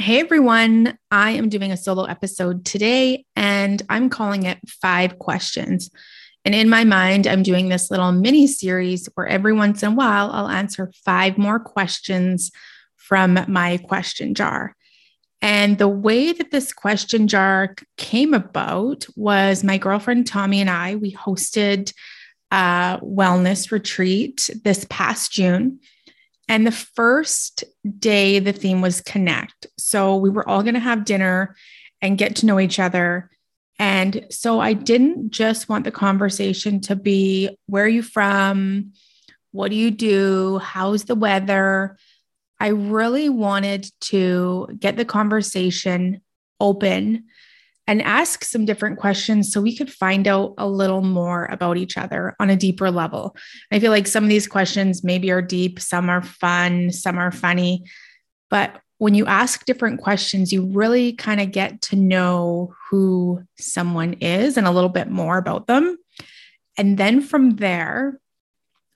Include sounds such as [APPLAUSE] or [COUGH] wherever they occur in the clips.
Hey everyone, I am doing a solo episode today and I'm calling it Five Questions. And in my mind, I'm doing this little mini series where every once in a while I'll answer five more questions from my question jar. And the way that this question jar came about was my girlfriend Tommy and I, we hosted a wellness retreat this past June. And the first day, the theme was connect. So we were all going to have dinner and get to know each other. And so I didn't just want the conversation to be where are you from? What do you do? How's the weather? I really wanted to get the conversation open and ask some different questions so we could find out a little more about each other on a deeper level. I feel like some of these questions maybe are deep, some are fun, some are funny. But when you ask different questions, you really kind of get to know who someone is and a little bit more about them. And then from there,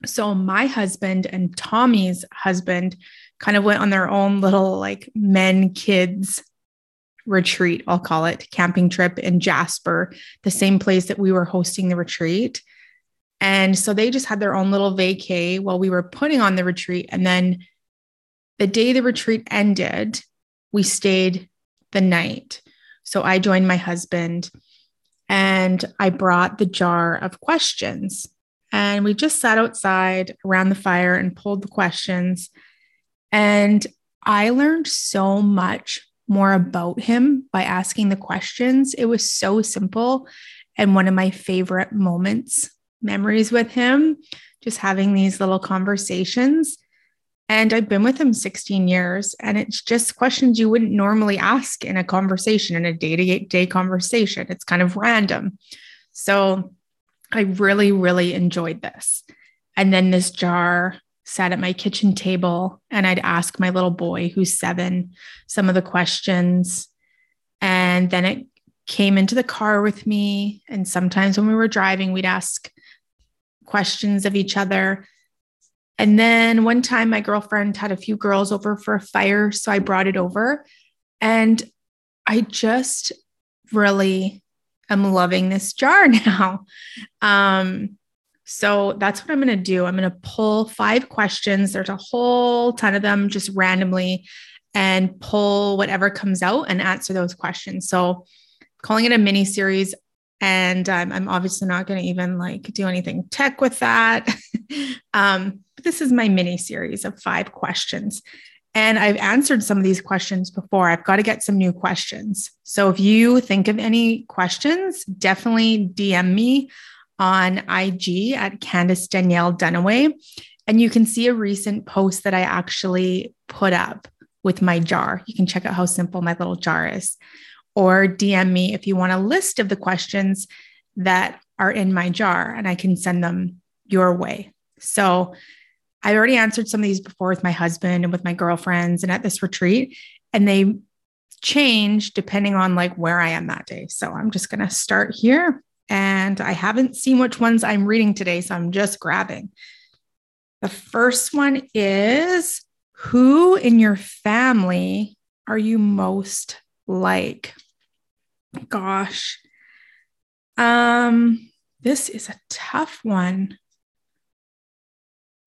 so my husband and Tommy's husband kind of went on their own little like men kids retreat, I'll call it camping trip in Jasper, the same place that we were hosting the retreat. And so they just had their own little vacay while we were putting on the retreat. And then the day the retreat ended, we stayed the night. So I joined my husband and I brought the jar of questions. And we just sat outside around the fire and pulled the questions. And I learned so much more about him by asking the questions. It was so simple and one of my favorite moments, memories with him, just having these little conversations. And I've been with him 16 years, and it's just questions you wouldn't normally ask in a conversation, in a day to day conversation. It's kind of random. So I really, really enjoyed this. And then this jar sat at my kitchen table and I'd ask my little boy, who's seven, some of the questions. And then it came into the car with me. And sometimes when we were driving, we'd ask questions of each other. And then one time, my girlfriend had a few girls over for a fire. So I brought it over. And I just really am loving this jar [LAUGHS] now. Um, so that's what I'm going to do. I'm going to pull five questions. There's a whole ton of them just randomly and pull whatever comes out and answer those questions. So calling it a mini series. And um, I'm obviously not going to even like do anything tech with that. [LAUGHS] um, this is my mini series of five questions. And I've answered some of these questions before. I've got to get some new questions. So if you think of any questions, definitely DM me on IG at Candice Danielle Dunaway. And you can see a recent post that I actually put up with my jar. You can check out how simple my little jar is. Or DM me if you want a list of the questions that are in my jar, and I can send them your way. So I already answered some of these before with my husband and with my girlfriends and at this retreat, and they change depending on like where I am that day. So I'm just going to start here and I haven't seen which ones I'm reading today, so I'm just grabbing. The first one is Who in your family are you most like? Gosh. Um, this is a tough one.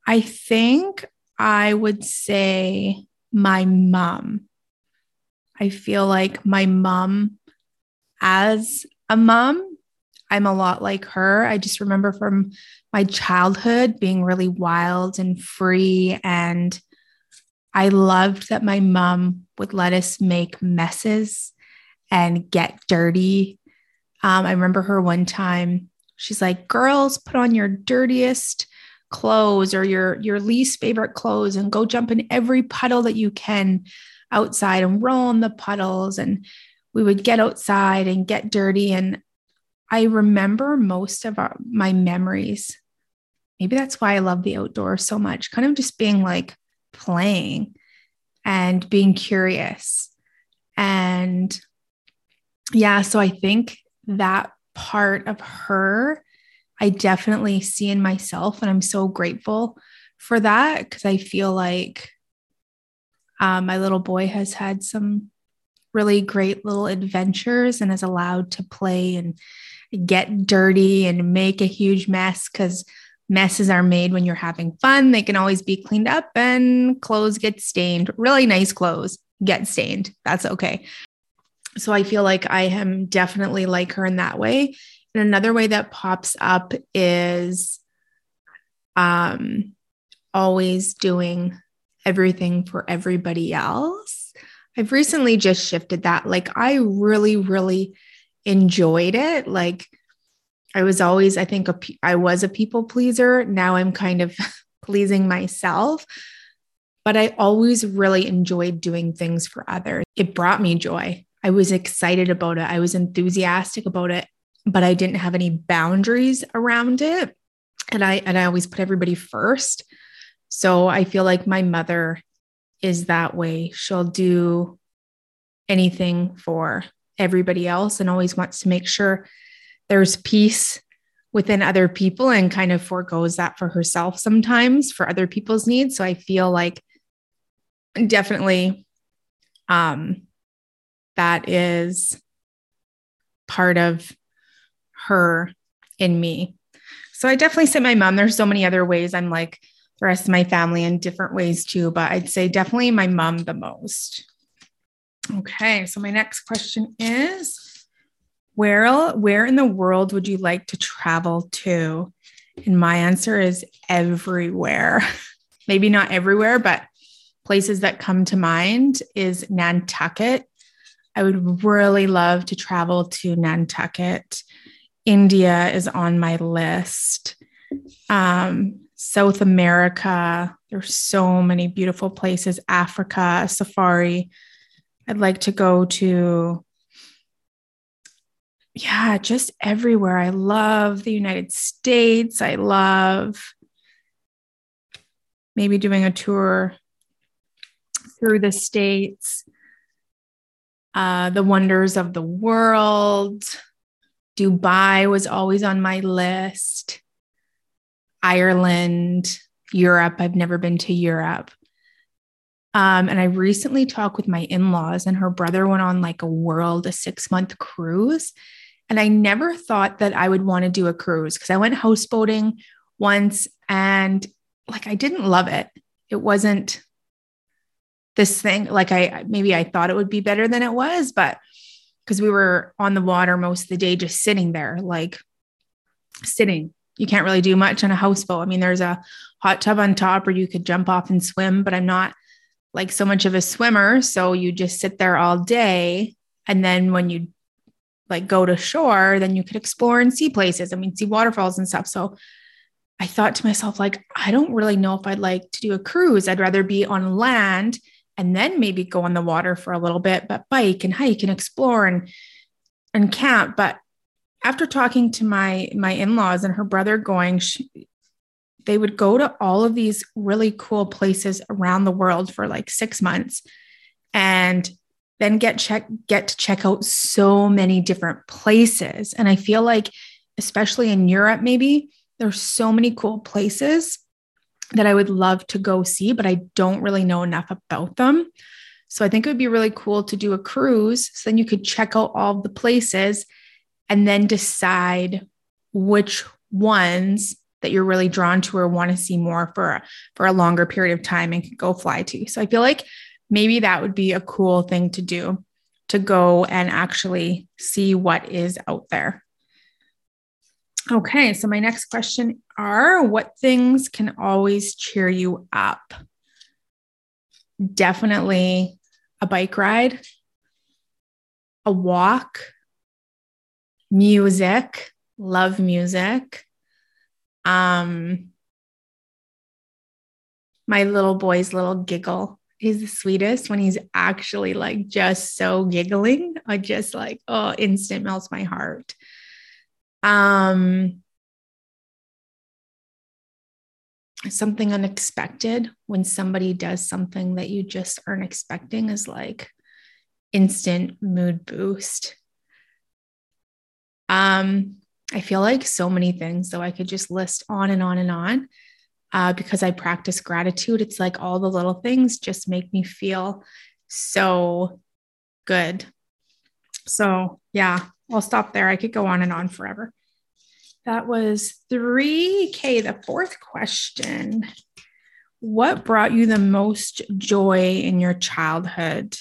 I think I would say my mom. I feel like my mom, as a mom, I'm a lot like her. I just remember from my childhood being really wild and free. And I loved that my mom would let us make messes and get dirty. Um, I remember her one time, she's like, Girls, put on your dirtiest clothes or your your least favorite clothes and go jump in every puddle that you can outside and roll in the puddles and we would get outside and get dirty and I remember most of our, my memories. Maybe that's why I love the outdoors so much, kind of just being like playing and being curious. And yeah, so I think that part of her, I definitely see in myself. And I'm so grateful for that because I feel like um, my little boy has had some really great little adventures and is allowed to play and get dirty and make a huge mess because messes are made when you're having fun. They can always be cleaned up and clothes get stained. Really nice clothes get stained. That's okay. So I feel like I am definitely like her in that way. And another way that pops up is um always doing everything for everybody else. I've recently just shifted that. Like I really really enjoyed it. Like I was always, I think, a, I was a people pleaser. Now I'm kind of [LAUGHS] pleasing myself. But I always really enjoyed doing things for others. It brought me joy. I was excited about it. I was enthusiastic about it, but I didn't have any boundaries around it. And I and I always put everybody first. So I feel like my mother is that way. She'll do anything for everybody else and always wants to make sure there's peace within other people and kind of foregoes that for herself sometimes for other people's needs. So I feel like definitely um, that is part of her in me. So I definitely say my mom. There's so many other ways I'm like the rest of my family in different ways too, but I'd say definitely my mom the most. Okay, so my next question is where where in the world would you like to travel to? And my answer is everywhere. [LAUGHS] Maybe not everywhere, but places that come to mind is Nantucket. I would really love to travel to Nantucket. India is on my list. Um, South America, there's so many beautiful places. Africa, safari. I'd like to go to, yeah, just everywhere. I love the United States. I love maybe doing a tour through the States, uh, the wonders of the world. Dubai was always on my list. Ireland, Europe. I've never been to Europe. Um, and I recently talked with my in laws, and her brother went on like a world, a six month cruise. And I never thought that I would want to do a cruise because I went houseboating once and like I didn't love it. It wasn't this thing like I maybe I thought it would be better than it was, but because we were on the water most of the day, just sitting there, like sitting. You can't really do much on a houseboat. I mean, there's a hot tub on top where you could jump off and swim, but I'm not like so much of a swimmer. So you just sit there all day. And then when you like go to shore, then you could explore and see places. I mean, see waterfalls and stuff. So I thought to myself, like, I don't really know if I'd like to do a cruise. I'd rather be on land and then maybe go on the water for a little bit, but bike and hike and explore and and camp. But after talking to my my in-laws and her brother going, she, they would go to all of these really cool places around the world for like six months and then get check get to check out so many different places. And i feel like especially in europe maybe there's so many cool places that i would love to go see but i don't really know enough about them. So i think it would be really cool to do a cruise so then you could check out all the places and then decide which ones that you're really drawn to or want to see more for for a longer period of time and can go fly to. So I feel like maybe that would be a cool thing to do to go and actually see what is out there. Okay, so my next question are what things can always cheer you up? Definitely a bike ride, a walk, music, love music, um, my little boy's little giggle is the sweetest when he's actually like just so giggling. I just like, oh, instant melts my heart. Um, something unexpected when somebody does something that you just aren't expecting is like instant mood boost. Um, I feel like so many things, though I could just list on and on and on. Uh, because I practice gratitude, it's like all the little things just make me feel so good. So, yeah, I'll stop there. I could go on and on forever. That was 3K. The fourth question What brought you the most joy in your childhood?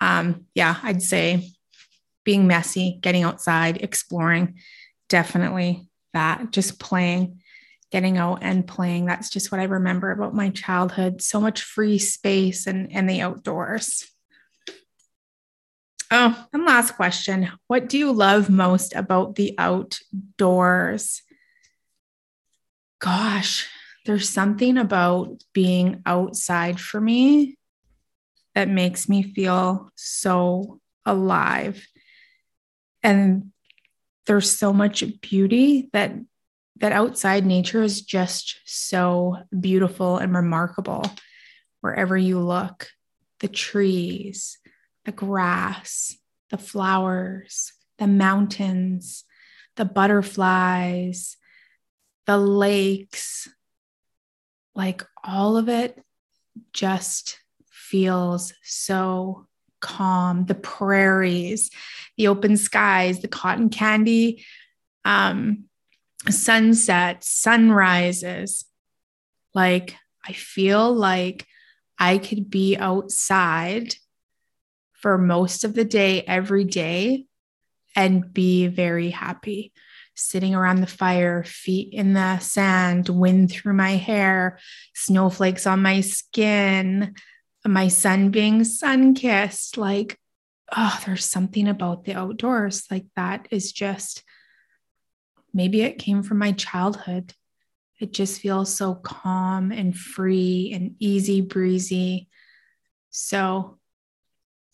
Um, yeah, I'd say being messy, getting outside, exploring. Definitely that, just playing, getting out and playing. That's just what I remember about my childhood. So much free space and, and the outdoors. Oh, and last question. What do you love most about the outdoors? Gosh, there's something about being outside for me that makes me feel so alive. And there's so much beauty that that outside nature is just so beautiful and remarkable wherever you look. The trees, the grass, the flowers, the mountains, the butterflies, the lakes, like all of it just feels so calm. The prairies, the open skies, the cotton candy, um, sunsets, sunrises. Like, I feel like I could be outside for most of the day, every day, and be very happy. Sitting around the fire, feet in the sand, wind through my hair, snowflakes on my skin, my son being sun kissed. Like, oh, there's something about the outdoors. Like, that is just maybe it came from my childhood. It just feels so calm and free and easy breezy. So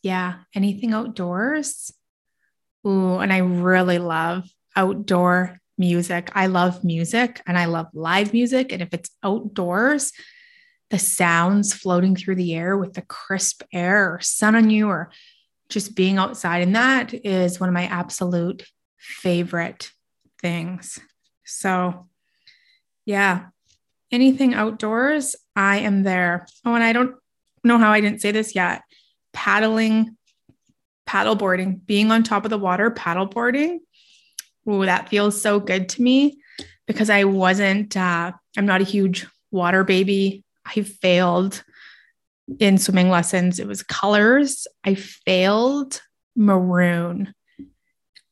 yeah, anything outdoors. Ooh, and I really love outdoor music. I love music and I love live music. And if it's outdoors, the sounds floating through the air with the crisp air or sun on you or just being outside. And that is one of my absolute favorite things. So, yeah, anything outdoors, I am there. Oh, and I don't know how I didn't say this yet paddling, paddleboarding, being on top of the water, paddleboarding. Ooh, that feels so good to me because I wasn't, uh, I'm not a huge water baby. I failed in swimming lessons. It was colors. I failed maroon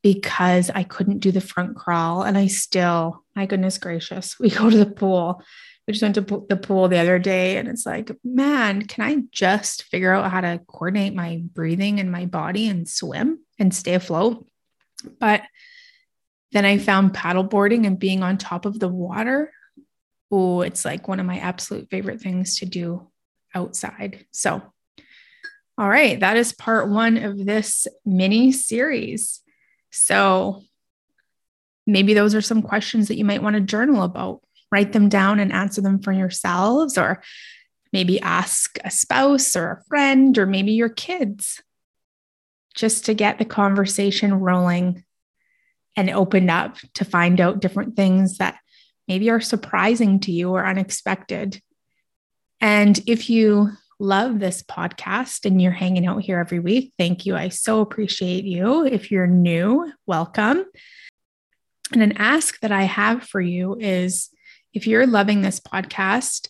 because I couldn't do the front crawl. And I still, my goodness gracious, [LAUGHS] we go to the pool we just went to the pool the other day and it's like, man, can I just figure out how to coordinate my breathing and my body and swim and stay afloat? But then I found paddleboarding and being on top of the water. Oh, it's like one of my absolute favorite things to do outside. So, all right, that is part one of this mini series. So, maybe those are some questions that you might want to journal about write them down and answer them for yourselves, or maybe ask a spouse or a friend, or maybe your kids, just to get the conversation rolling and opened up to find out different things that maybe are surprising to you or unexpected. And if you love this podcast and you're hanging out here every week, thank you. I so appreciate you. If you're new, welcome. And an ask that I have for you is if you're loving this podcast,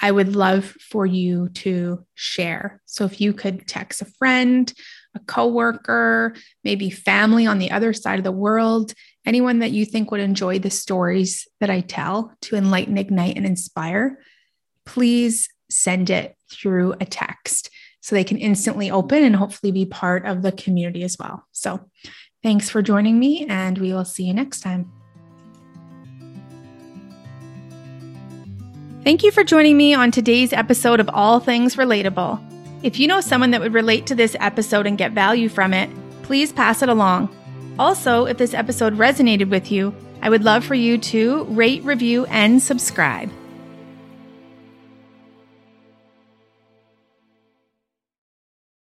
I would love for you to share. So if you could text a friend, a coworker, maybe family on the other side of the world, anyone that you think would enjoy the stories that I tell to enlighten, ignite, and inspire, please send it through a text so they can instantly open and hopefully be part of the community as well. So thanks for joining me, and we will see you next time. Thank you for joining me on today's episode of All Things Relatable. If you know someone that would relate to this episode and get value from it, please pass it along. Also, if this episode resonated with you, I would love for you to rate, review, and subscribe.